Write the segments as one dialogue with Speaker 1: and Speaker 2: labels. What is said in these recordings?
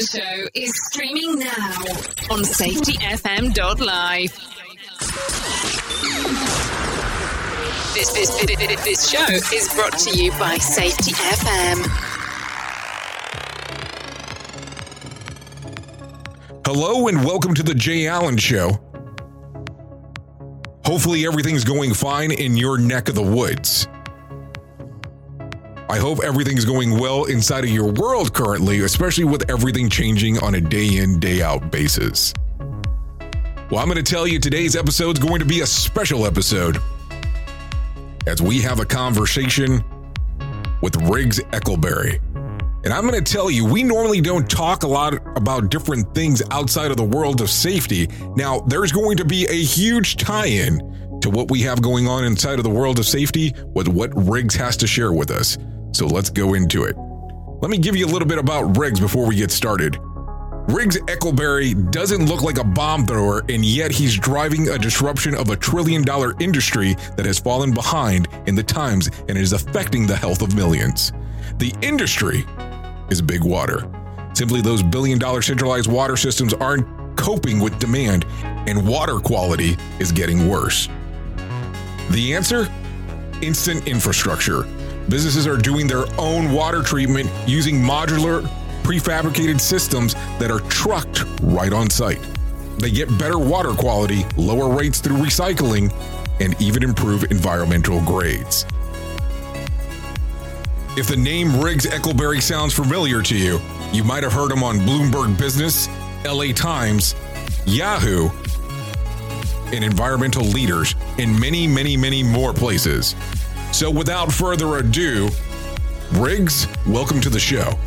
Speaker 1: Allen Show is streaming now on safetyfm.live. This, this, this, this show is brought to you by Safety FM.
Speaker 2: Hello and welcome to the Jay Allen Show. Hopefully, everything's going fine in your neck of the woods. I hope everything's going well inside of your world currently, especially with everything changing on a day in, day out basis. Well, I'm going to tell you today's episode is going to be a special episode as we have a conversation with Riggs Eckelberry. And I'm going to tell you, we normally don't talk a lot about different things outside of the world of safety. Now, there's going to be a huge tie in to what we have going on inside of the world of safety with what Riggs has to share with us. So let's go into it. Let me give you a little bit about Riggs before we get started. Riggs Eckelberry doesn't look like a bomb thrower, and yet he's driving a disruption of a trillion dollar industry that has fallen behind in the times and is affecting the health of millions. The industry is big water. Simply, those billion dollar centralized water systems aren't coping with demand, and water quality is getting worse. The answer? Instant infrastructure. Businesses are doing their own water treatment using modular, prefabricated systems that are trucked right on site. They get better water quality, lower rates through recycling, and even improve environmental grades. If the name Riggs Eckelberry sounds familiar to you, you might have heard him on Bloomberg Business, LA Times, Yahoo, and Environmental Leaders, and many, many, many more places. So without further ado, Riggs, welcome to the show.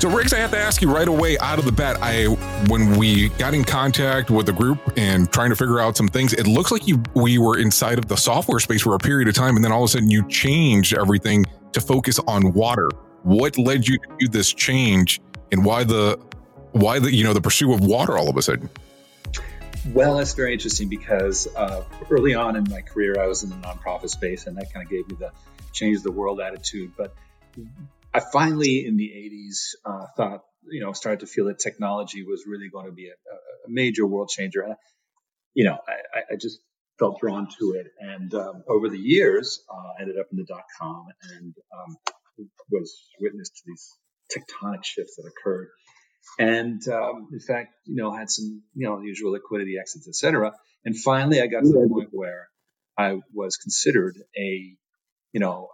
Speaker 2: So Riggs, I have to ask you right away out of the bat. I when we got in contact with the group and trying to figure out some things, it looks like you we were inside of the software space for a period of time, and then all of a sudden you changed everything to focus on water. What led you to do this change, and why the why the you know the pursuit of water all of a sudden?
Speaker 3: Well, that's very interesting because uh, early on in my career, I was in the nonprofit space, and that kind of gave me the change the world attitude. But I finally, in the 80s, uh, thought, you know, started to feel that technology was really going to be a, a major world changer. And, you know, I, I, just felt drawn to it. And um, over the years, uh, ended up in the dot com and um, was witness to these tectonic shifts that occurred. And um, in fact, you know, had some, you know, usual liquidity exits, et cetera. And finally, I got to the point where I was considered a, you know,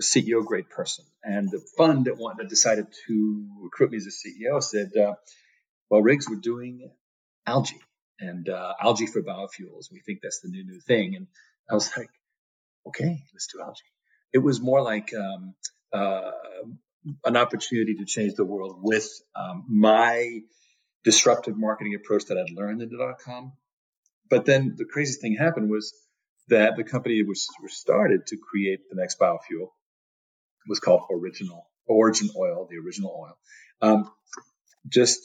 Speaker 3: CEO grade person. And the fund that, wanted, that decided to recruit me as a CEO said, uh, well, Riggs, we're doing algae and uh, algae for biofuels. We think that's the new, new thing. And I was like, okay, let's do algae. It was more like um, uh, an opportunity to change the world with um, my disruptive marketing approach that I'd learned in the dot com. But then the craziest thing happened was that the company was, was started to create the next biofuel was called Original Origin Oil, the original oil. Um, just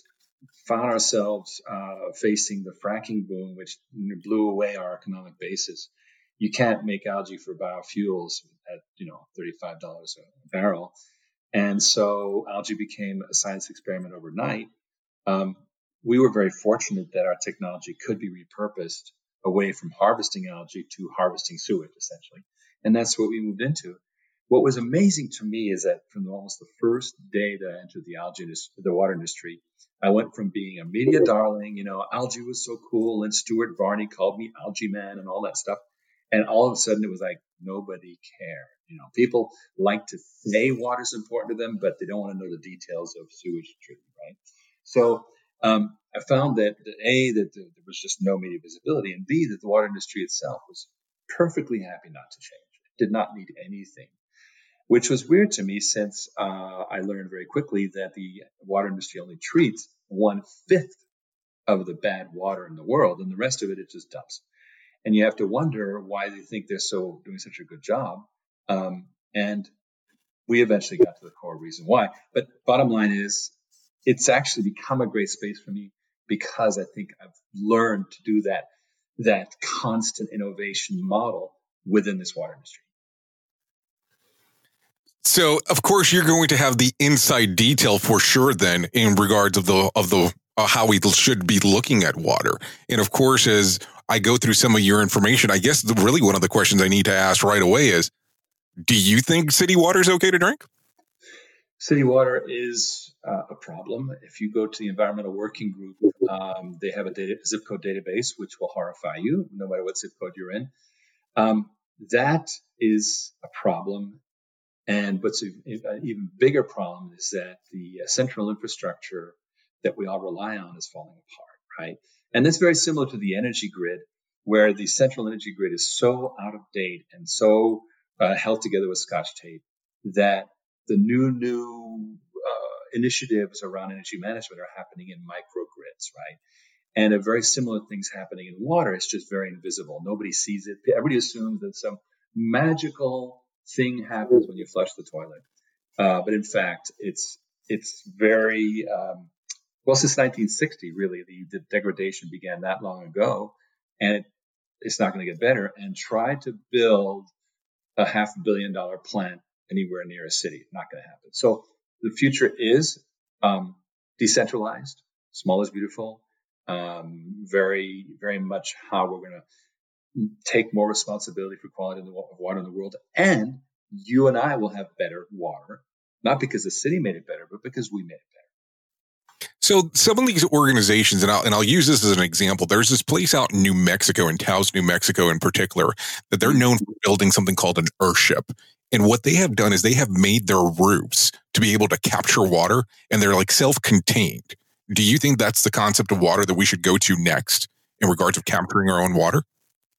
Speaker 3: found ourselves uh, facing the fracking boom, which blew away our economic basis. You can't make algae for biofuels at you know thirty five dollars a barrel, and so algae became a science experiment overnight. Um, we were very fortunate that our technology could be repurposed away from harvesting algae to harvesting sewage, essentially, and that's what we moved into. what was amazing to me is that from almost the first day that I entered the algae industry, the water industry, I went from being a media darling, you know, algae was so cool, and Stuart Varney called me algae man and all that stuff. And all of a sudden it was like nobody cared. You know, people like to say water's important to them, but they don't want to know the details of sewage treatment, right? So um, I found that, that A, that there was just no media visibility, and B, that the water industry itself was perfectly happy not to change. It did not need anything which was weird to me since uh, I learned very quickly that the water industry only treats one fifth of the bad water in the world, and the rest of it it just dumps. And you have to wonder why they think they're so doing such a good job. Um, and we eventually got to the core reason why. But bottom line is, it's actually become a great space for me because I think I've learned to do that that constant innovation model within this water industry.
Speaker 2: So, of course, you're going to have the inside detail for sure. Then, in regards of the of the uh, how we should be looking at water, and of course, as I go through some of your information, I guess the, really one of the questions I need to ask right away is, do you think city water is okay to drink?
Speaker 3: City water is uh, a problem. If you go to the Environmental Working Group, um, they have a data, zip code database, which will horrify you, no matter what zip code you're in. Um, that is a problem and what's an even bigger problem is that the uh, central infrastructure that we all rely on is falling apart, right? And that's very similar to the energy grid, where the central energy grid is so out of date and so uh, held together with scotch tape that the new, new uh, initiatives around energy management are happening in microgrids, right? And a very similar things happening in water. It's just very invisible. Nobody sees it. Everybody assumes that some magical thing happens when you flush the toilet. Uh, but in fact, it's it's very um, well since 1960. Really, the, the degradation began that long ago, and it, it's not going to get better. And try to build a half billion dollar plant anywhere near a city, not going to happen. So the future is um, decentralized. Small is beautiful. Um, very, very much how we're going to take more responsibility for quality of water in the world. And you and I will have better water, not because the city made it better, but because we made it better.
Speaker 2: So some of these organizations, and I'll, and I'll use this as an example. There's this place out in New Mexico, in Taos, New Mexico in particular, that they're mm-hmm. known for building something called an Earthship. And what they have done is they have made their roofs to be able to capture water and they're like self-contained. Do you think that's the concept of water that we should go to next in regards of capturing our own water?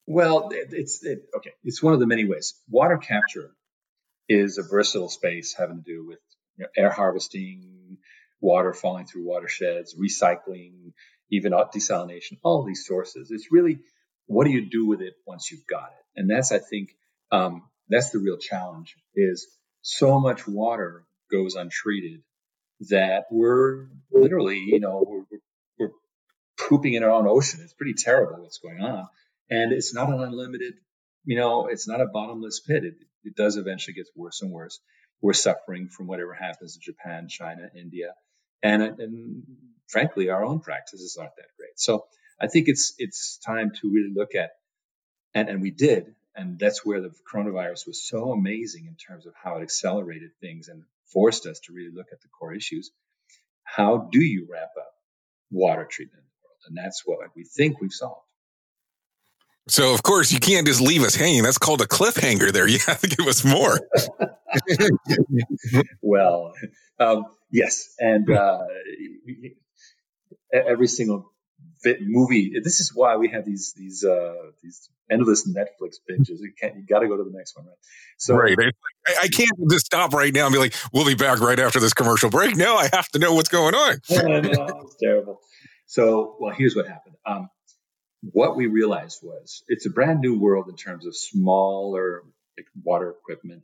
Speaker 3: Well, it's it, okay. It's one of the many ways. Water capture is a versatile space having to do with you know, air harvesting, water falling through watersheds, recycling, even desalination, all these sources. It's really what do you do with it once you've got it? And that's, I think, um, that's the real challenge is so much water goes untreated that we're literally, you know, we're, we're pooping in our own ocean. It's pretty terrible what's going on. And it's not an unlimited, you know, it's not a bottomless pit. It, it does eventually get worse and worse. We're suffering from whatever happens in Japan, China, India, and, and frankly, our own practices aren't that great. So I think it's it's time to really look at, and, and we did, and that's where the coronavirus was so amazing in terms of how it accelerated things and forced us to really look at the core issues. How do you wrap up water treatment in the world? And that's what we think we've solved.
Speaker 2: So of course you can't just leave us hanging. That's called a cliffhanger. There, you have to give us more.
Speaker 3: well, um, yes, and uh, every single movie. This is why we have these these uh, these endless Netflix binges. You can't. You got to go to the next one, right?
Speaker 2: So, right. I, I, can't just stop right now and be like, "We'll be back right after this commercial break." No, I have to know what's going on.
Speaker 3: it's terrible. So, well, here's what happened. Um, what we realized was it's a brand new world in terms of smaller water equipment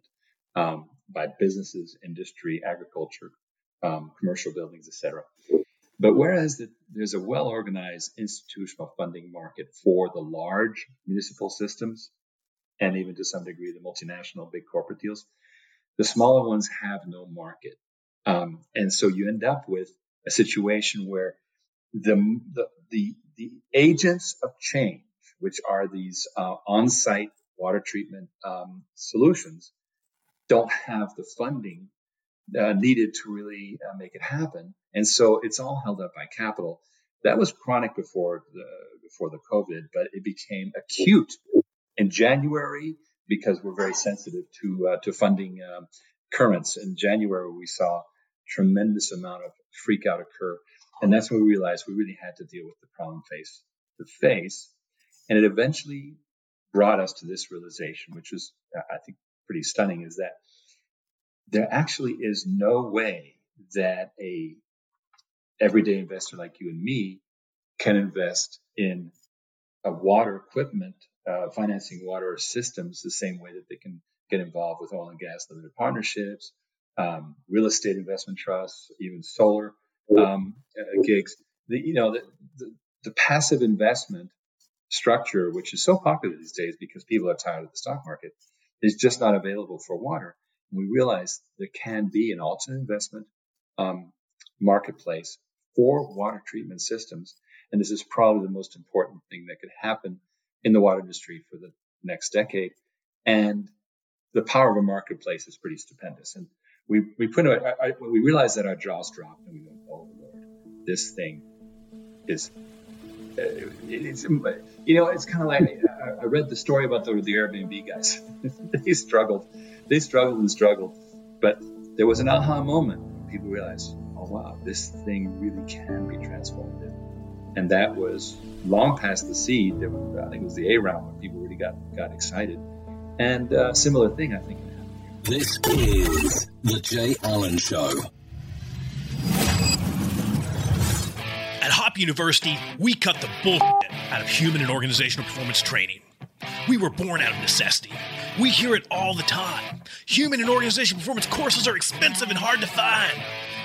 Speaker 3: um, by businesses, industry, agriculture, um, commercial buildings, etc. But whereas the, there's a well organized institutional funding market for the large municipal systems, and even to some degree the multinational big corporate deals, the smaller ones have no market. Um, and so you end up with a situation where the, the, the the agents of change, which are these uh, on-site water treatment um, solutions, don't have the funding uh, needed to really uh, make it happen. And so it's all held up by capital. That was chronic before the before the COVID, but it became acute in January because we're very sensitive to uh, to funding um, currents. In January, we saw tremendous amount of freak out occur, and that's when we realized we really had to deal with the problem face to face. And it eventually brought us to this realization, which was, I think, pretty stunning, is that there actually is no way that a everyday investor like you and me can invest in a water equipment, uh, financing water systems the same way that they can get involved with oil and gas limited partnerships, um, real estate investment trusts, even solar um, uh, gigs. The, you know, the, the, the passive investment structure, which is so popular these days because people are tired of the stock market, is just not available for water. We realize there can be an alternate investment um, marketplace for water treatment systems. And this is probably the most important thing that could happen in the water industry for the next decade. And the power of a marketplace is pretty stupendous. And we, we put we realized that our jaws dropped and we went, oh Lord, this thing is it's, you know, it's kind of like I read the story about the, the Airbnb guys. they struggled, they struggled and struggled, but there was an aha moment. People realized, oh wow, this thing really can be transformative, and that was long past the seed. There was, I think it was the A round when people really got got excited, and uh, similar thing I think.
Speaker 4: This is the Jay Allen Show.
Speaker 5: At Hop University, we cut the bullshit out of human and organizational performance training. We were born out of necessity. We hear it all the time. Human and organizational performance courses are expensive and hard to find.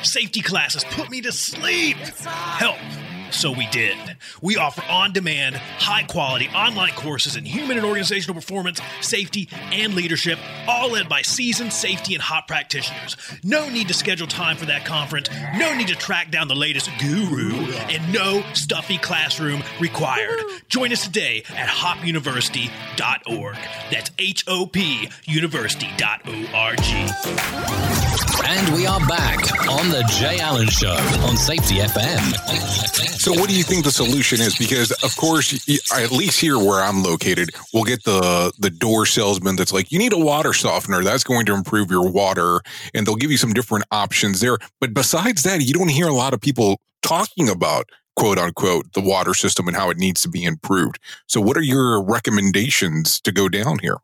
Speaker 5: Safety classes put me to sleep. Help so we did. We offer on demand, high quality online courses in human and organizational performance, safety, and leadership, all led by seasoned safety and HOP practitioners. No need to schedule time for that conference, no need to track down the latest guru, and no stuffy classroom required. Join us today at hopuniversity.org. That's H O P university.org.
Speaker 4: And we are back on the Jay Allen Show on Safety FM.
Speaker 2: So, what do you think the solution is? Because, of course, at least here where I'm located, we'll get the the door salesman that's like, "You need a water softener. That's going to improve your water," and they'll give you some different options there. But besides that, you don't hear a lot of people talking about quote unquote the water system and how it needs to be improved. So, what are your recommendations to go down here?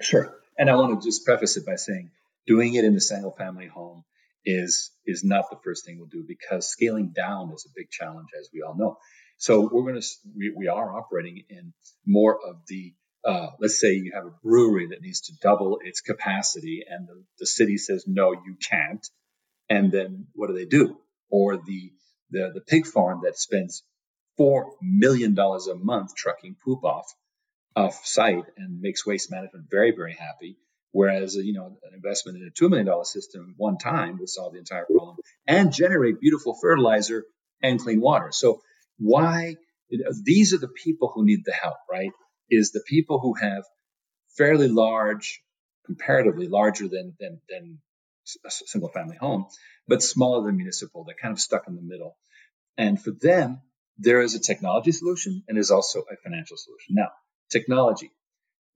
Speaker 3: Sure, and I want to just preface it by saying, doing it in a single family home is is not the first thing we'll do because scaling down is a big challenge, as we all know. So we're going to we, we are operating in more of the uh, let's say you have a brewery that needs to double its capacity, and the, the city says no, you can't. And then what do they do? Or the the, the pig farm that spends four million dollars a month trucking poop off off site and makes waste management very very happy Whereas, you know, an investment in a $2 million system one time would solve the entire problem and generate beautiful fertilizer and clean water. So why these are the people who need the help, right? Is the people who have fairly large, comparatively larger than, than, than a single family home, but smaller than municipal. They're kind of stuck in the middle. And for them, there is a technology solution and there's also a financial solution. Now, technology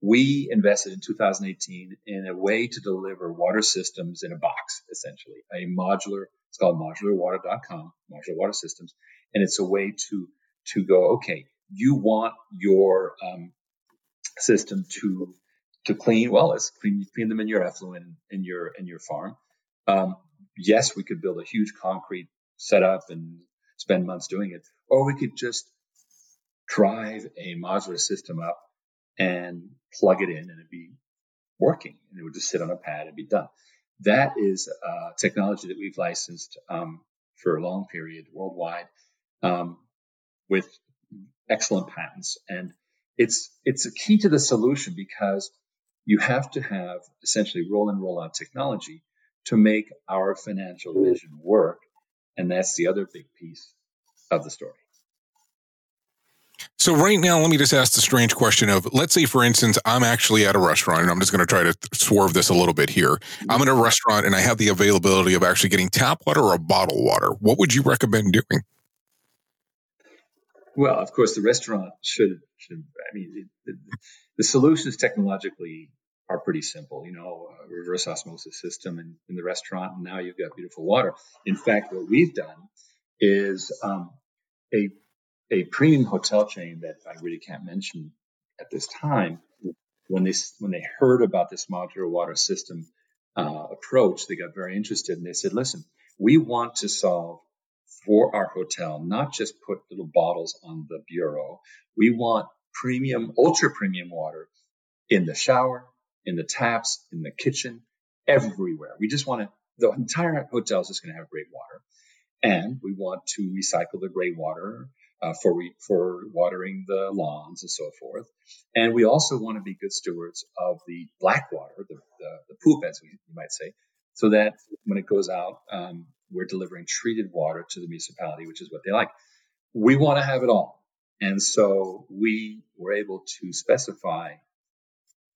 Speaker 3: we invested in 2018 in a way to deliver water systems in a box, essentially a modular. It's called modularwater.com, modular water systems, and it's a way to to go. Okay, you want your um, system to to clean. Well, let's clean clean them in your effluent in your in your farm. Um, yes, we could build a huge concrete setup and spend months doing it, or we could just drive a modular system up and plug it in and it'd be working and it would just sit on a pad and be done. That is uh, technology that we've licensed um, for a long period worldwide um, with excellent patents. And it's, it's a key to the solution because you have to have essentially roll in, roll out technology to make our financial vision work. And that's the other big piece of the story.
Speaker 2: So right now, let me just ask the strange question of, let's say, for instance, I'm actually at a restaurant, and I'm just going to try to swerve this a little bit here. I'm in a restaurant, and I have the availability of actually getting tap water or bottled water. What would you recommend doing?
Speaker 3: Well, of course, the restaurant should. should I mean, the, the solutions technologically are pretty simple. You know, reverse osmosis system in, in, the restaurant, and now you've got beautiful water. In fact, what we've done is um, a a premium hotel chain that I really can't mention at this time. When they when they heard about this modular water system uh, approach, they got very interested, and they said, "Listen, we want to solve." For our hotel, not just put little bottles on the bureau. We want premium, ultra premium water in the shower, in the taps, in the kitchen, everywhere. We just want to, the entire hotel is just going to have great water. And we want to recycle the gray water uh, for re, for watering the lawns and so forth. And we also want to be good stewards of the black water, the, the, the poop, as we might say, so that when it goes out, um, we're delivering treated water to the municipality, which is what they like. We want to have it all. And so we were able to specify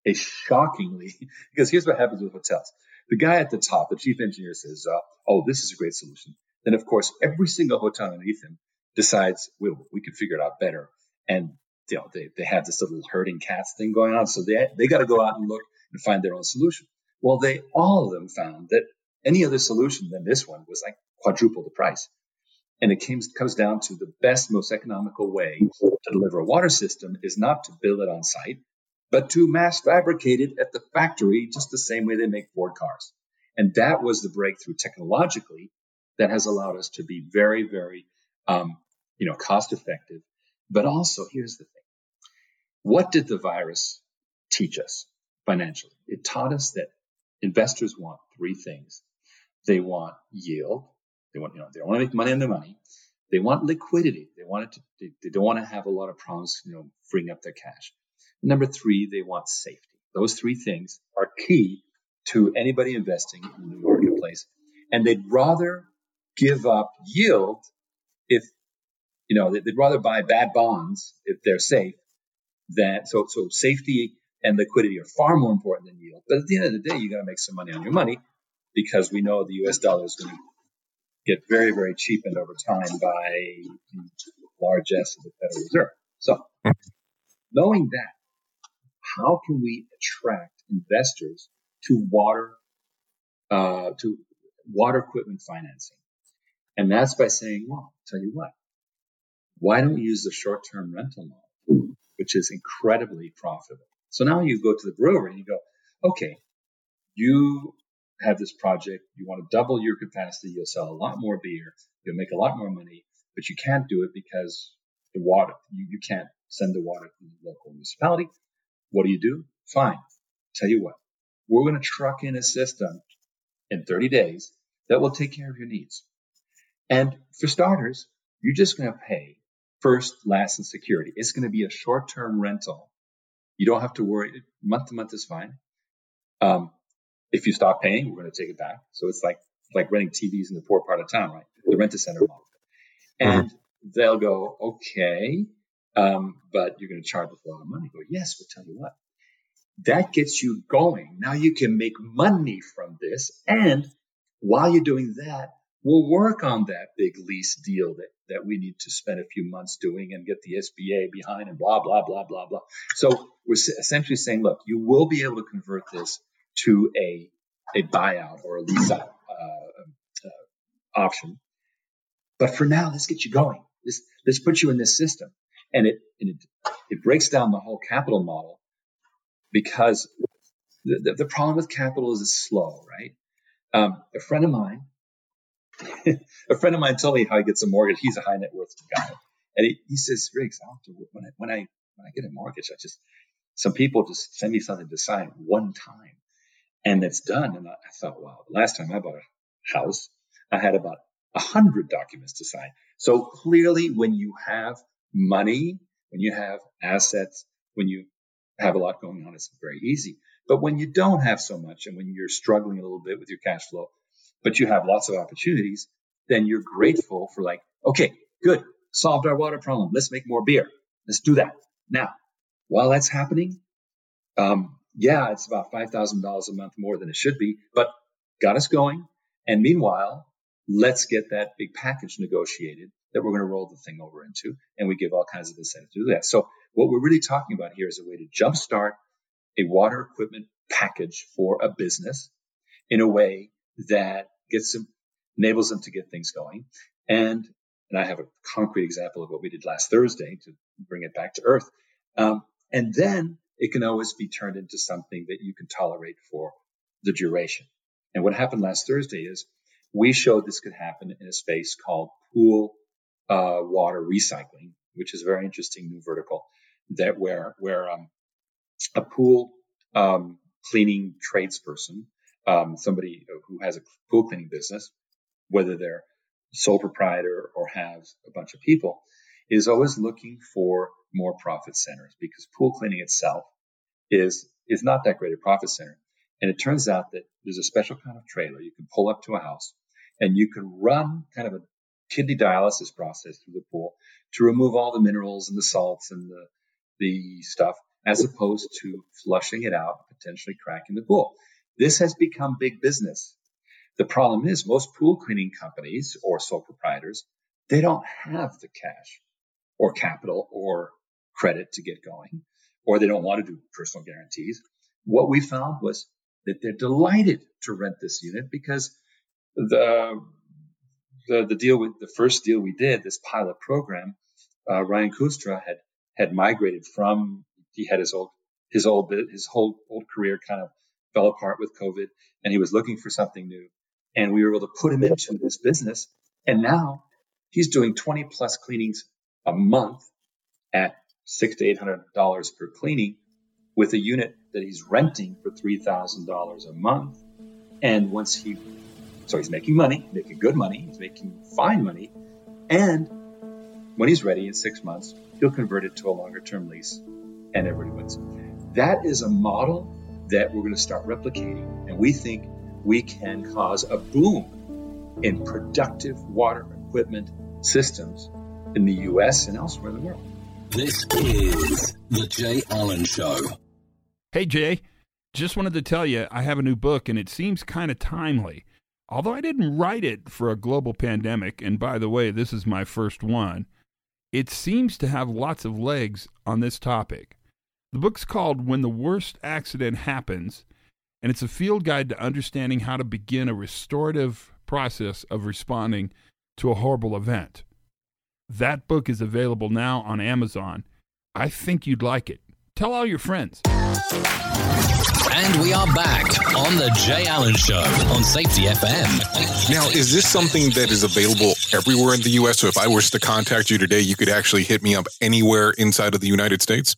Speaker 3: a shockingly, because here's what happens with hotels. The guy at the top, the chief engineer says, uh, oh, this is a great solution. Then, of course, every single hotel underneath him decides, well, we can figure it out better. And, you know, they, they have this little herding cats thing going on. So they, they got to go out and look and find their own solution. Well, they, all of them found that any other solution than this one was like quadruple the price. And it came, comes down to the best, most economical way to deliver a water system is not to build it on site, but to mass fabricate it at the factory just the same way they make Ford cars. And that was the breakthrough technologically that has allowed us to be very, very, um, you know, cost effective. But also, here's the thing. What did the virus teach us financially? It taught us that investors want three things. They want yield. They want, you know, they want to make money on their money. They want liquidity. They want it to, they, they don't want to have a lot of problems, you know, freeing up their cash. Number three, they want safety. Those three things are key to anybody investing in the marketplace. And they'd rather give up yield if, you know, they'd rather buy bad bonds if they're safe than, so, so safety and liquidity are far more important than yield. But at the end of the day, you got to make some money on your money because we know the US dollar is going to get very, very cheapened over time by the largesse of the Federal Reserve. So knowing that, how can we attract investors to water uh, to water equipment financing? And that's by saying, well, I'll tell you what, why don't we use the short-term rental model, which is incredibly profitable? So now you go to the brewery and you go, okay, you have this project, you want to double your capacity, you'll sell a lot more beer, you'll make a lot more money, but you can't do it because the water, you, you can't send the water to the local municipality. What do you do? Fine. Tell you what, we're going to truck in a system in 30 days that will take care of your needs. And for starters, you're just going to pay first, last, and security. It's going to be a short term rental. You don't have to worry. Month to month is fine. Um, if you stop paying, we're going to take it back. So it's like like renting TVs in the poor part of town, right? The rent a center model. And mm-hmm. they'll go, okay, um, but you're going to charge us a lot of money. Go, yes, we'll tell you what. That gets you going. Now you can make money from this. And while you're doing that, we'll work on that big lease deal that, that we need to spend a few months doing and get the SBA behind and blah, blah, blah, blah, blah. So we're essentially saying, look, you will be able to convert this to a, a buyout or a lease out, uh, uh, option. But for now, let's get you going. Let's, let's put you in this system and it, and it, it breaks down the whole capital model because the, the, the problem with capital is it's slow, right? Um, a friend of mine, a friend of mine told me how he gets a mortgage. He's a high net worth guy, and he, he says, "Riggs, I to, when I when I when I get a mortgage, I just some people just send me something to sign one time, and it's done." And I, I thought, wow, the last time I bought a house, I had about a hundred documents to sign. So clearly, when you have money, when you have assets, when you have a lot going on, it's very easy. But when you don't have so much and when you're struggling a little bit with your cash flow, but you have lots of opportunities, then you're grateful for like, okay, good, solved our water problem. Let's make more beer. Let's do that. Now, while that's happening, um, yeah, it's about $5,000 a month more than it should be, but got us going. And meanwhile, let's get that big package negotiated that we're going to roll the thing over into. And we give all kinds of incentives to do that. So what we're really talking about here is a way to jumpstart a water equipment package for a business in a way that gets them, enables them to get things going. And, and I have a concrete example of what we did last Thursday to bring it back to earth. Um, and then it can always be turned into something that you can tolerate for the duration. And what happened last Thursday is we showed this could happen in a space called pool uh, water recycling, which is a very interesting new vertical that where where um, a pool um, cleaning tradesperson, um, somebody who has a pool cleaning business, whether they're sole proprietor or has a bunch of people, is always looking for more profit centers because pool cleaning itself is is not that great a profit center. And it turns out that there's a special kind of trailer you can pull up to a house and you can run kind of a kidney dialysis process through the pool to remove all the minerals and the salts and the, the stuff as opposed to flushing it out, potentially cracking the pool. This has become big business. The problem is most pool cleaning companies or sole proprietors, they don't have the cash or capital or credit to get going, or they don't want to do personal guarantees. What we found was that they're delighted to rent this unit because the the, the deal with the first deal we did, this pilot program, uh, Ryan Kustra had had migrated from he had his old his old his whole old career kind of fell apart with COVID, and he was looking for something new, and we were able to put him into this business, and now he's doing 20 plus cleanings a month at six to eight hundred dollars per cleaning with a unit that he's renting for three thousand dollars a month. And once he, so he's making money, making good money, he's making fine money, and when he's ready in six months, he'll convert it to a longer term lease, and everybody wins. That is a model that we're going to start replicating, and we think we can cause a boom in productive water equipment systems in the U.S. and elsewhere in the world.
Speaker 4: This is The Jay Allen Show.
Speaker 6: Hey, Jay. Just wanted to tell you I have a new book and it seems kind of timely. Although I didn't write it for a global pandemic, and by the way, this is my first one, it seems to have lots of legs on this topic. The book's called When the Worst Accident Happens, and it's a field guide to understanding how to begin a restorative process of responding to a horrible event. That book is available now on Amazon. I think you'd like it. Tell all your friends.
Speaker 4: And we are back on the Jay Allen Show on Safety FM.
Speaker 2: Now, is this something that is available everywhere in the U.S.? So if I was to contact you today, you could actually hit me up anywhere inside of the United States?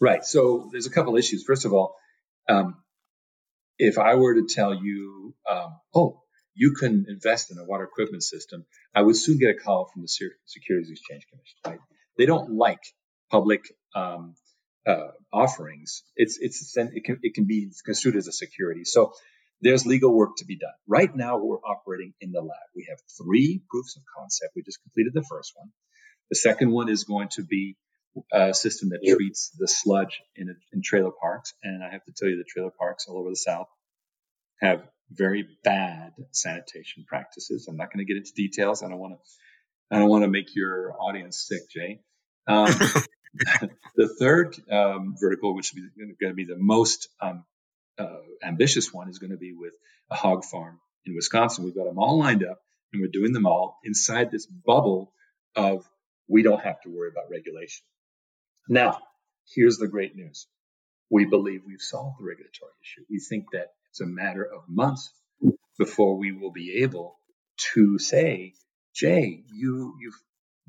Speaker 3: Right. So there's a couple issues. First of all, um, if I were to tell you, um, oh, you can invest in a water equipment system, I would soon get a call from the Securities Exchange Commission. Right? They don't like public um, uh, offerings. It's it's it can it can be construed as a security. So there's legal work to be done. Right now, we're operating in the lab. We have three proofs of concept. We just completed the first one. The second one is going to be a system that treats the sludge in, in trailer parks. And I have to tell you, the trailer parks all over the South have very bad sanitation practices. I'm not going to get into details. I don't want to. I don't want to make your audience sick, Jay. Um, the third um, vertical, which is going to be the most um, uh, ambitious one, is going to be with a hog farm in Wisconsin. We've got them all lined up, and we're doing them all inside this bubble of we don't have to worry about regulation. Now, here's the great news. We believe we've solved the regulatory issue. We think that it's a matter of months before we will be able to say, Jay, you you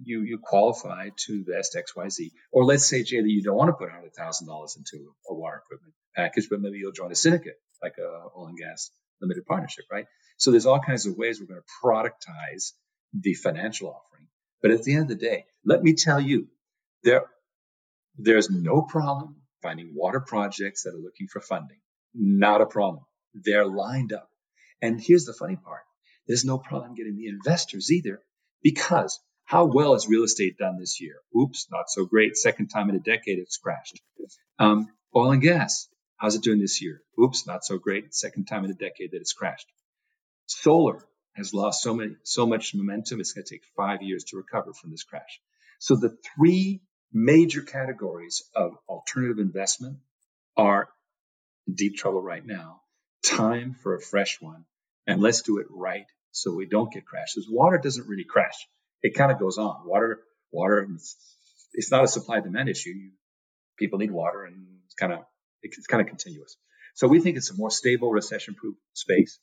Speaker 3: you you qualify to invest X Y Z, or let's say Jay that you don't want to put hundred thousand dollars into a water equipment package, but maybe you'll join a syndicate like a oil and gas limited partnership, right? So there's all kinds of ways we're going to productize the financial offering. But at the end of the day, let me tell you, there there's no problem finding water projects that are looking for funding. Not a problem. They're lined up. And here's the funny part. There's no problem getting the investors either because How well has real estate done this year? Oops, not so great. Second time in a decade it's crashed. Um, oil and gas, how's it doing this year? Oops, not so great. Second time in a decade that it's crashed. Solar has lost so many, so much momentum. It's going to take five years to recover from this crash. So the three major categories of alternative investment are in deep trouble right now. Time for a fresh one, and let's do it right so we don't get crashes. Water doesn't really crash; it kind of goes on. Water, water, it's not a supply demand issue. People need water, and it's kind of it's kind of continuous. So we think it's a more stable, recession-proof space,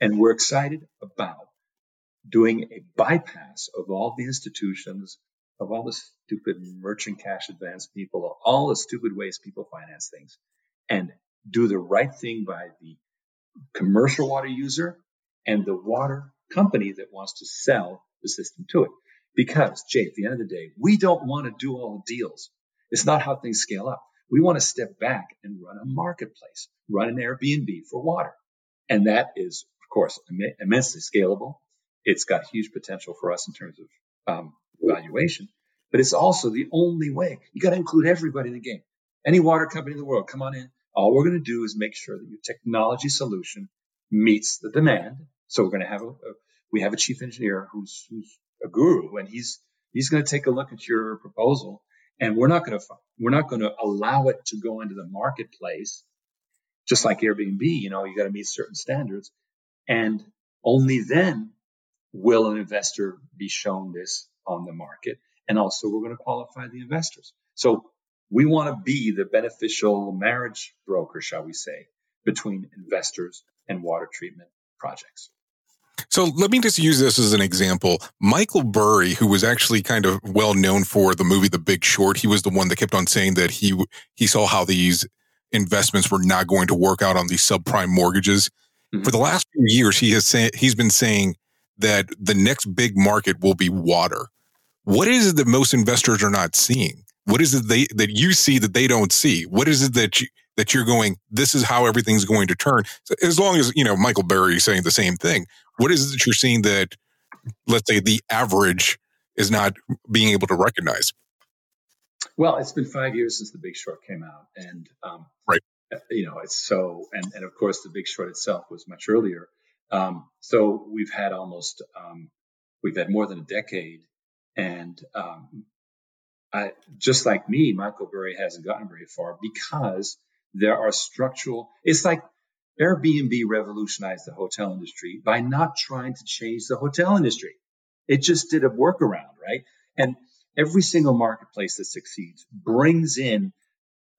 Speaker 3: and we're excited about doing a bypass of all the institutions, of all the stupid merchant cash advance people, all the stupid ways people finance things, and do the right thing by the commercial water user and the water company that wants to sell the system to it. Because, Jay, at the end of the day, we don't want to do all the deals. It's not how things scale up. We want to step back and run a marketplace, run an Airbnb for water. And that is, of course, Im- immensely scalable. It's got huge potential for us in terms of um, valuation, but it's also the only way. You got to include everybody in the game. Any water company in the world, come on in. All we're going to do is make sure that your technology solution meets the demand. So we're going to have a, a we have a chief engineer who's who's a guru, and he's he's going to take a look at your proposal, and we're not going to we're not going to allow it to go into the marketplace, just like Airbnb. You know, you got to meet certain standards, and only then will an investor be shown this on the market, and also we're going to qualify the investors. So we want to be the beneficial marriage broker, shall we say, between investors and water treatment projects.
Speaker 2: So let me just use this as an example. Michael Burry, who was actually kind of well known for the movie The Big Short, he was the one that kept on saying that he he saw how these investments were not going to work out on these subprime mortgages. Mm-hmm. For the last few years, he has say, he's been saying that the next big market will be water. What is it that most investors are not seeing? What is it they, that you see that they don't see? What is it that you, that you're going, this is how everything's going to turn? So as long as, you know, Michael Burry is saying the same thing, what is it that you're seeing that, let's say, the average is not being able to recognize?
Speaker 3: Well, it's been five years since The Big Short came out, and um,
Speaker 2: right,
Speaker 3: you know, it's so, and and of course, The Big Short itself was much earlier. Um, so we've had almost, um, we've had more than a decade, and um, I, just like me, Michael Burry hasn't gotten very far because there are structural. It's like Airbnb revolutionized the hotel industry by not trying to change the hotel industry. It just did a workaround, right? And every single marketplace that succeeds brings in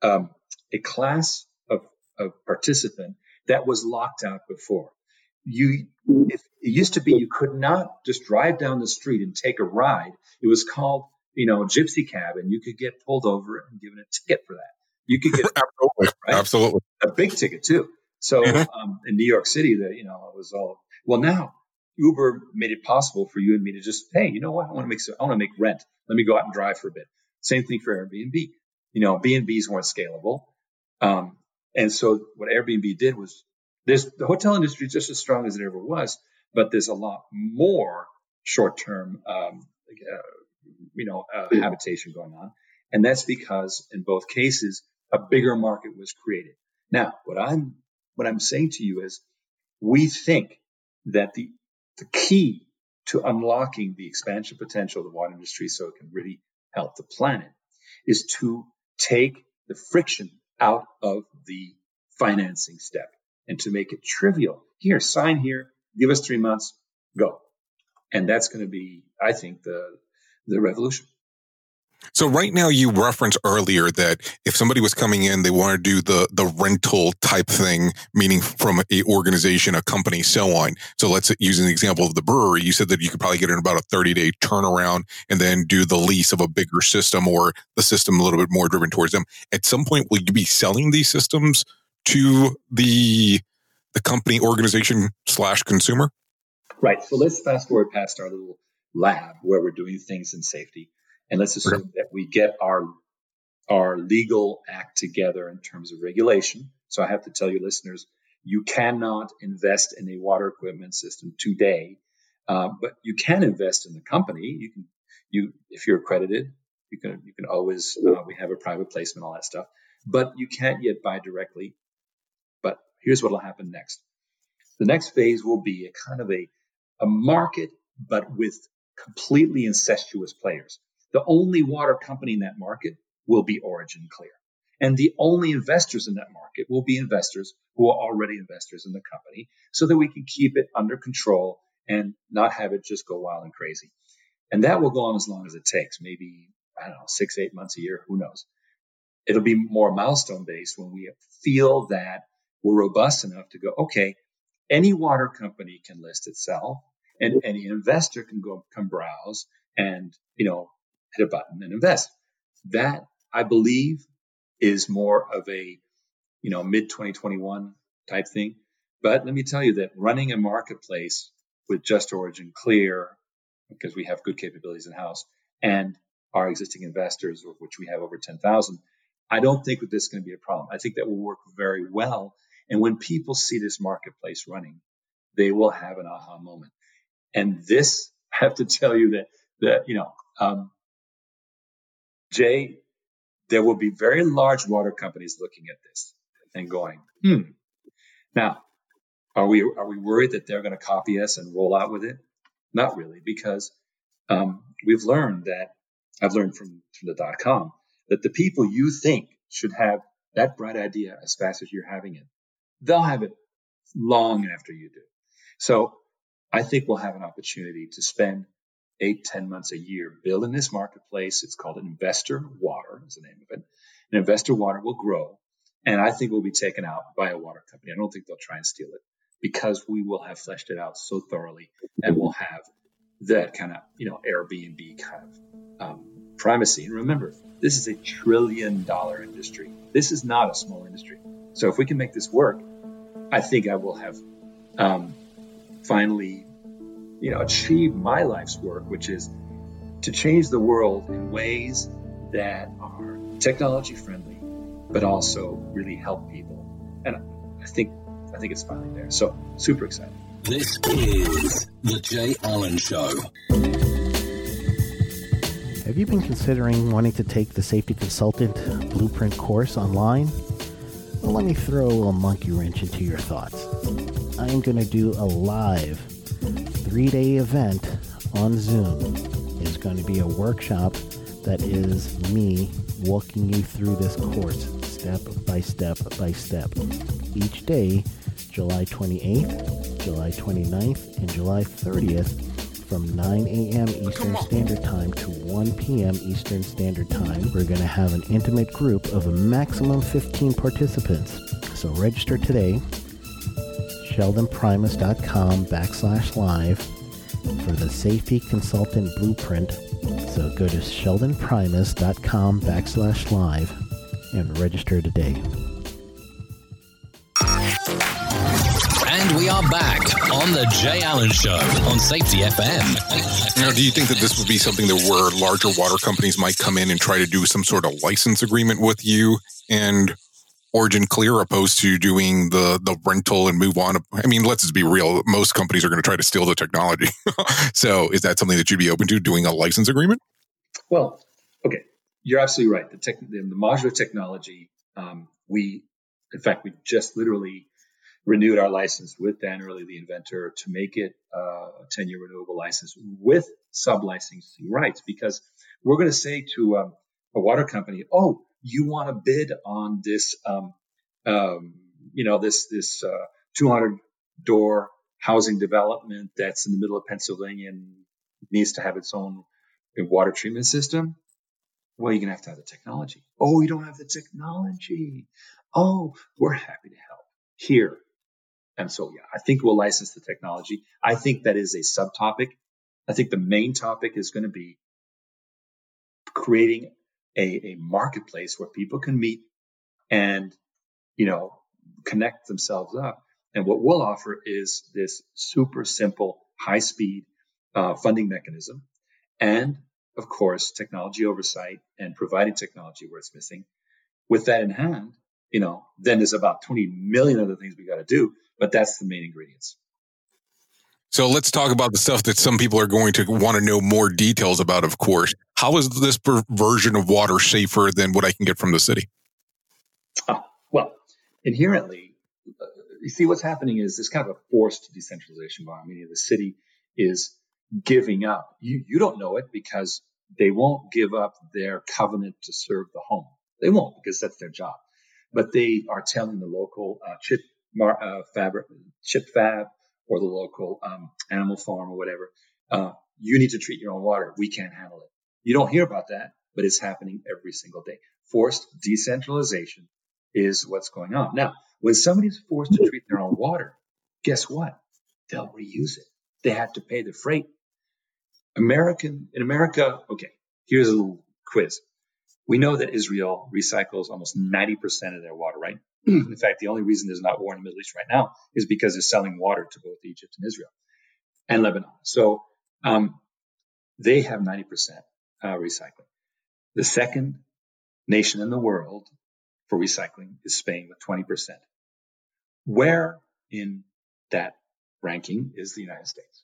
Speaker 3: um, a class of, of participant that was locked out before. You, it used to be you could not just drive down the street and take a ride. It was called you know, gypsy cab and you could get pulled over and given a ticket for that. You could get
Speaker 2: absolutely, right? absolutely
Speaker 3: a big ticket too. So mm-hmm. um, in New York City, that you know, it was all well. Now Uber made it possible for you and me to just, hey, you know what? I want to make I want to make rent. Let me go out and drive for a bit. Same thing for Airbnb. You know, B and B's weren't scalable, um, and so what Airbnb did was there's the hotel industry is just as strong as it ever was, but there's a lot more short term um, uh, you know, uh, habitation going on. And that's because in both cases, a bigger market was created. Now, what I'm, what I'm saying to you is we think that the, the key to unlocking the expansion potential of the water industry so it can really help the planet is to take the friction out of the financing step and to make it trivial. Here, sign here, give us three months, go. And that's going to be, I think, the, the revolution.
Speaker 2: So right now you referenced earlier that if somebody was coming in, they want to do the, the rental type thing, meaning from a organization, a company, so on. So let's use an example of the brewery. You said that you could probably get in about a 30 day turnaround and then do the lease of a bigger system or the system a little bit more driven towards them. At some point, will you be selling these systems to the, the company organization slash consumer?
Speaker 3: Right. So let's fast forward past our little lab where we're doing things in safety. And let's assume okay. that we get our our legal act together in terms of regulation. So I have to tell you, listeners, you cannot invest in a water equipment system today, uh, but you can invest in the company. You can You, if you're accredited, you can you can always uh, we have a private placement, all that stuff. But you can't yet buy directly. Here's what will happen next. The next phase will be a kind of a a market, but with completely incestuous players. The only water company in that market will be Origin Clear. And the only investors in that market will be investors who are already investors in the company so that we can keep it under control and not have it just go wild and crazy. And that will go on as long as it takes, maybe, I don't know, six, eight months a year, who knows. It'll be more milestone based when we feel that we're robust enough to go, okay, any water company can list itself and any investor can go come browse and, you know, hit a button and invest. That I believe is more of a, you know, mid 2021 type thing. But let me tell you that running a marketplace with Just Origin Clear, because we have good capabilities in house, and our existing investors, of which we have over 10,000, I don't think that this is going to be a problem. I think that will work very well. And when people see this marketplace running, they will have an aha moment. And this, I have to tell you that, that, you know, um, Jay, there will be very large water companies looking at this and going, hmm. Now, are we are we worried that they're going to copy us and roll out with it? Not really, because um, we've learned that I've learned from from the dot com that the people you think should have that bright idea as fast as you're having it, they'll have it long after you do. So I think we'll have an opportunity to spend eight, ten months a year building this marketplace. It's called Investor Water, is the name of it. And Investor Water will grow. And I think we will be taken out by a water company. I don't think they'll try and steal it because we will have fleshed it out so thoroughly and we'll have that kind of, you know, Airbnb kind of um, primacy. And remember, this is a trillion dollar industry. This is not a small industry. So if we can make this work, I think I will have um, finally you know, achieved my life's work, which is to change the world in ways that are technology friendly, but also really help people. And I think I think it's finally there. So super excited.
Speaker 4: This is the Jay Allen Show.
Speaker 7: Have you been considering wanting to take the safety consultant blueprint course online? Well, let me throw a little monkey wrench into your thoughts. I am going to do a live three day event on Zoom. It's going to be a workshop that is me walking you through this course step by step by step. Each day, July 28th, July 29th, and July 30th from 9 a.m. Eastern Standard Time to 1 p.m. Eastern Standard Time. We're going to have an intimate group of a maximum 15 participants. So register today sheldonprimus.com backslash live for the safety consultant blueprint. So go to sheldonprimus.com backslash live and register today.
Speaker 4: Are back on the Jay Allen Show on Safety FM.
Speaker 2: Now, do you think that this would be something that where larger water companies might come in and try to do some sort of license agreement with you and Origin Clear opposed to doing the the rental and move on. I mean, let's just be real. Most companies are going to try to steal the technology. so, is that something that you'd be open to doing a license agreement?
Speaker 3: Well, okay, you're absolutely right. The, tech, the, the modular technology, um, we, in fact, we just literally renewed our license with Dan Early, the inventor, to make it uh, a 10 year renewable license with sub licensing rights because we're going to say to um, a water company, oh, you want to bid on this, um, um, you know, this this uh, 200 door housing development that's in the middle of Pennsylvania and needs to have its own water treatment system. Well, you're gonna have to have the technology. Oh, you don't have the technology. Oh, we're happy to help here. And so, yeah, I think we'll license the technology. I think that is a subtopic. I think the main topic is going to be creating a, a marketplace where people can meet and, you know, connect themselves up. And what we'll offer is this super simple, high speed uh, funding mechanism. And of course, technology oversight and providing technology where it's missing. With that in hand, you know, then there's about 20 million other things we got to do, but that's the main ingredients.
Speaker 2: So let's talk about the stuff that some people are going to want to know more details about, of course. How is this version of water safer than what I can get from the city?
Speaker 3: Uh, well, inherently, uh, you see what's happening is this kind of a forced decentralization by meaning the city is giving up. You, you don't know it because they won't give up their covenant to serve the home. They won't because that's their job. But they are telling the local uh, chip uh, fabric, chip fab or the local um, animal farm or whatever, uh, you need to treat your own water. We can't handle it. You don't hear about that, but it's happening every single day. Forced decentralization is what's going on. Now, when somebody's forced to treat their own water, guess what? They'll reuse it. They have to pay the freight. American in America, okay, here's a little quiz. We know that Israel recycles almost 90% of their water, right? in fact, the only reason there's not war in the Middle East right now is because they're selling water to both Egypt and Israel and Lebanon. So um, they have 90% uh, recycling. The second nation in the world for recycling is Spain with 20%. Where in that ranking is the United States?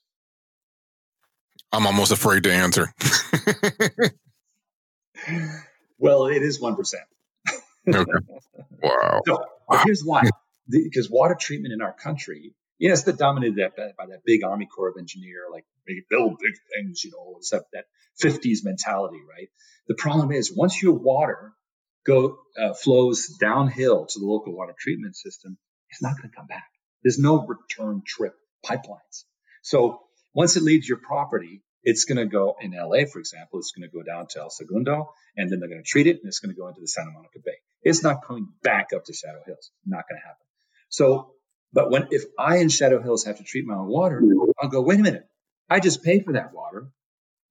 Speaker 2: I'm almost afraid to answer.
Speaker 3: well, it is 1%.
Speaker 2: okay. Wow.
Speaker 3: So, wow. here's why. Because water treatment in our country, you know, it's dominated that, by that big Army Corps of Engineer, like they build big things, you know, it's that, that 50s mentality, right? The problem is once your water go uh, flows downhill to the local water treatment system, it's not going to come back. There's no return trip pipelines. So once it leaves your property, it's going to go in LA, for example, it's going to go down to El Segundo, and then they're going to treat it, and it's going to go into the Santa Monica Bay. It's not coming back up to Shadow Hills. Not going to happen. So, but when if I in Shadow Hills have to treat my own water, I'll go, wait a minute, I just paid for that water.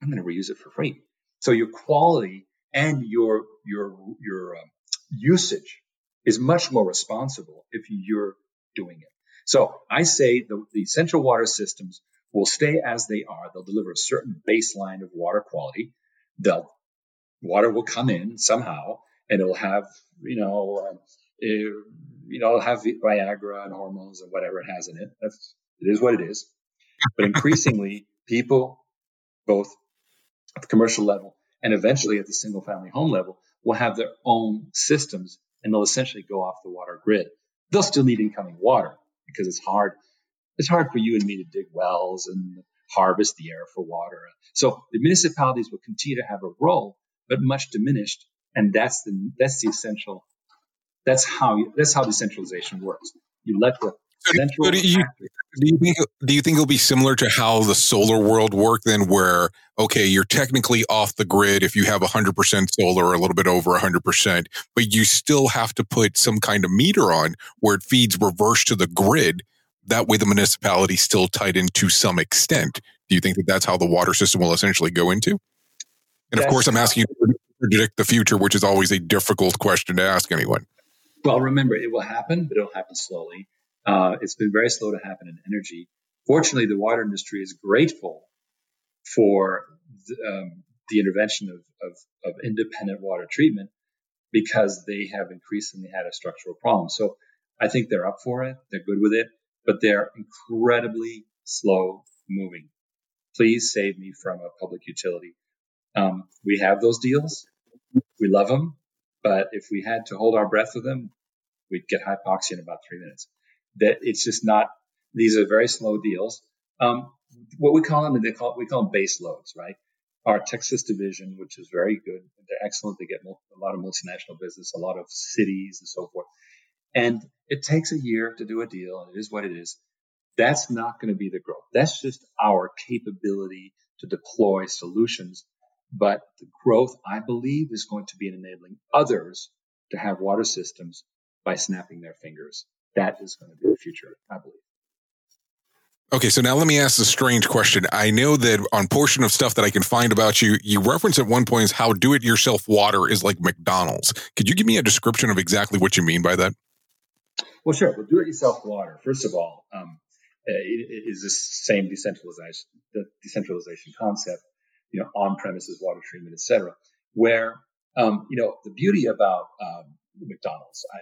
Speaker 3: I'm going to reuse it for free. So your quality and your your your um, usage is much more responsible if you're doing it. So I say the, the central water systems will stay as they are. They'll deliver a certain baseline of water quality. The water will come in somehow, and it'll have you know uh, it, you know have Viagra and hormones and whatever it has in it. That's it is what it is. But increasingly, people, both at the commercial level and eventually at the single family home level, will have their own systems, and they'll essentially go off the water grid. They'll still need incoming water because it's hard it's hard for you and me to dig wells and harvest the air for water. So the municipalities will continue to have a role, but much diminished. And that's the that's the essential. That's how you, that's how decentralization works. You let the central.
Speaker 2: do, you, do you think do you think it'll be similar to how the solar world worked then, where okay, you're technically off the grid if you have 100% solar or a little bit over 100%, but you still have to put some kind of meter on where it feeds reverse to the grid that way the municipality still tied in to some extent. Do you think that that's how the water system will essentially go into? And of course, I'm asking you to predict the future, which is always a difficult question to ask anyone.
Speaker 3: Well, remember, it will happen, but it'll happen slowly. Uh, it's been very slow to happen in energy. Fortunately, the water industry is grateful for the, um, the intervention of, of, of independent water treatment because they have increasingly had a structural problem. So I think they're up for it. They're good with it but they're incredibly slow moving. Please save me from a public utility. Um, we have those deals. We love them, but if we had to hold our breath with them, we'd get hypoxia in about three minutes. That it's just not. These are very slow deals. Um, what we call them, they call we call them base loads, right? Our Texas division, which is very good, they're excellent. They get a lot of multinational business, a lot of cities, and so forth. And it takes a year to do a deal, and it is what it is. That's not going to be the growth. That's just our capability to deploy solutions. But the growth, I believe, is going to be in enabling others to have water systems by snapping their fingers. That is going to be the future, I believe.
Speaker 2: Okay, so now let me ask a strange question. I know that on portion of stuff that I can find about you, you reference at one point is how do it yourself water is like McDonald's. Could you give me a description of exactly what you mean by that?
Speaker 3: Well, sure. Well, do-it-yourself water. First of all, um, it, it is the same decentralization, the decentralization concept, you know, on-premises water treatment, et cetera, where, um, you know, the beauty about um, McDonald's, I,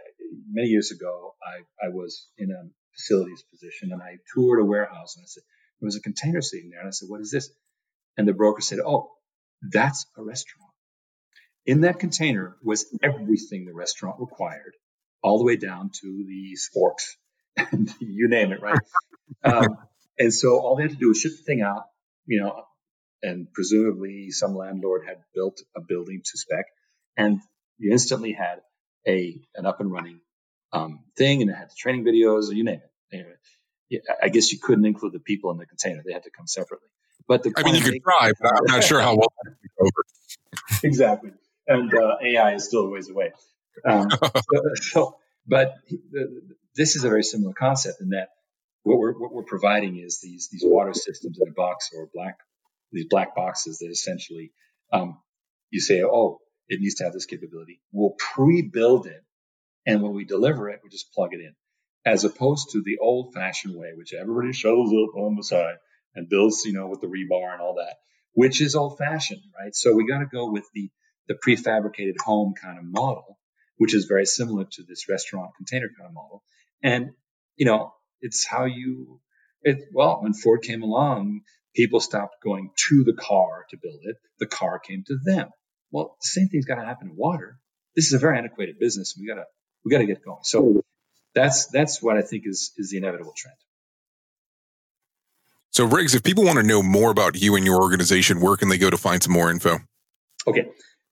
Speaker 3: many years ago, I, I was in a facilities position and I toured a warehouse and I said, there was a container sitting there. And I said, what is this? And the broker said, oh, that's a restaurant. In that container was everything the restaurant required, all the way down to the and you name it, right? um, and so all they had to do was ship the thing out, you know, and presumably some landlord had built a building to spec, and you instantly had a an up and running um, thing, and it had the training videos, you name it. Anyway, I guess you couldn't include the people in the container; they had to come separately. But the
Speaker 2: I mean, you could try, but I'm not sure how well over.
Speaker 3: exactly, and uh, AI is still a ways away. Um, so, so, but this is a very similar concept in that what we're what we're providing is these these water systems in a box or black these black boxes that essentially um, you say, oh, it needs to have this capability. We'll pre-build it, and when we deliver it, we just plug it in, as opposed to the old-fashioned way, which everybody shovels up on the side and builds, you know, with the rebar and all that, which is old-fashioned, right? So we got to go with the the prefabricated home kind of model, which is very similar to this restaurant container kind of model. And you know, it's how you. It, well, when Ford came along, People stopped going to the car to build it. The car came to them. Well, the same thing's got to happen in water. This is a very antiquated business. We gotta we gotta get going. So that's that's what I think is is the inevitable trend.
Speaker 2: So Riggs, if people want to know more about you and your organization, where can they go to find some more info?
Speaker 3: Okay.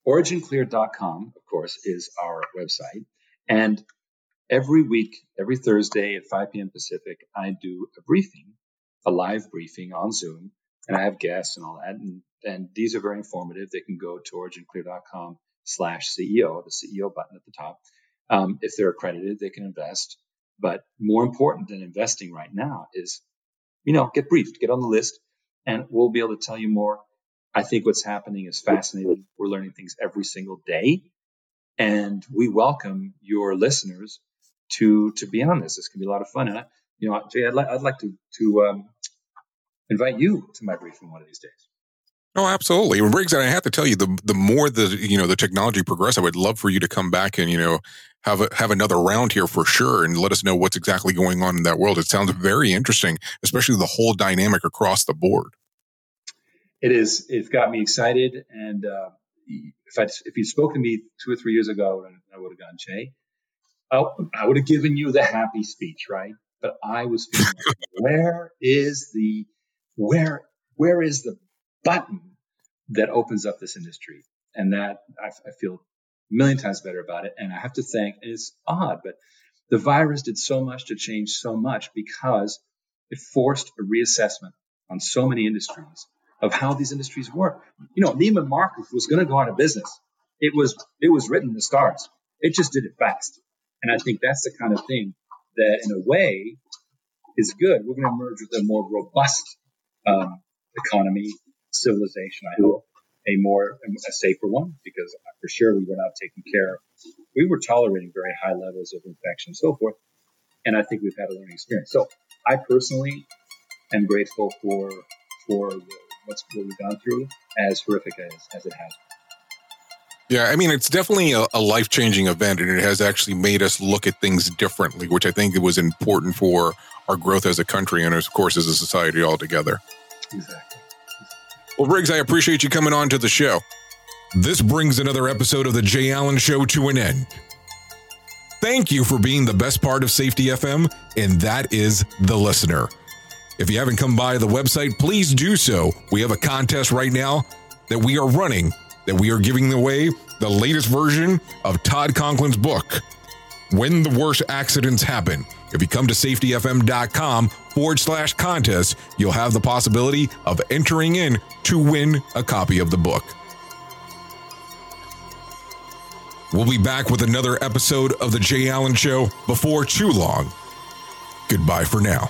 Speaker 3: OriginClear.com, of course, is our website. And every week, every Thursday at 5 p.m. Pacific, I do a briefing a live briefing on Zoom, and I have guests and all that. And, and these are very informative. They can go to originclear.com slash CEO, the CEO button at the top. Um, if they're accredited, they can invest. But more important than investing right now is, you know, get briefed, get on the list, and we'll be able to tell you more. I think what's happening is fascinating. We're learning things every single day, and we welcome your listeners to to be on this. This can be a lot of fun. And I, you know, Jay, I'd, li- I'd like to to um, invite you to my briefing one of these days.
Speaker 2: Oh, absolutely. And Riggs, and I have to tell you, the the more the you know the technology progress, I would love for you to come back and you know have a, have another round here for sure, and let us know what's exactly going on in that world. It sounds very interesting, especially the whole dynamic across the board.
Speaker 3: It is. It's got me excited, and uh, if I if you'd spoken to me two or three years ago, I would have gone, Jay, oh, I would have given you the happy speech, right? But I was feeling, where is the where where is the button that opens up this industry? And that I, I feel a million times better about it. And I have to thank, it's odd, but the virus did so much to change so much because it forced a reassessment on so many industries of how these industries work. You know, Neiman Marcus was going to go out of business. It was it was written in the stars. It just did it fast. And I think that's the kind of thing that, in a way, is good. We're going to emerge with a more robust um, economy, civilization. I hope a more a safer one because for sure we were not taking care. of. We were tolerating very high levels of infection and so forth, and I think we've had a learning experience. So I personally am grateful for for the, what's what we've gone through, as horrific as, as it has. been.
Speaker 2: Yeah, I mean, it's definitely a, a life changing event, and it has actually made us look at things differently, which I think it was important for our growth as a country and, of course, as a society altogether.
Speaker 3: Exactly.
Speaker 2: Well, Riggs, I appreciate you coming on to the show. This brings another episode of The Jay Allen Show to an end. Thank you for being the best part of Safety FM, and that is the listener. If you haven't come by the website, please do so. We have a contest right now that we are running, that we are giving away the latest version of Todd Conklin's book, When the Worst Accidents Happen. If you come to safetyfm.com forward slash contest, you'll have the possibility of entering in to win a copy of the book. We'll be back with another episode of The Jay Allen Show before too long. Goodbye for now.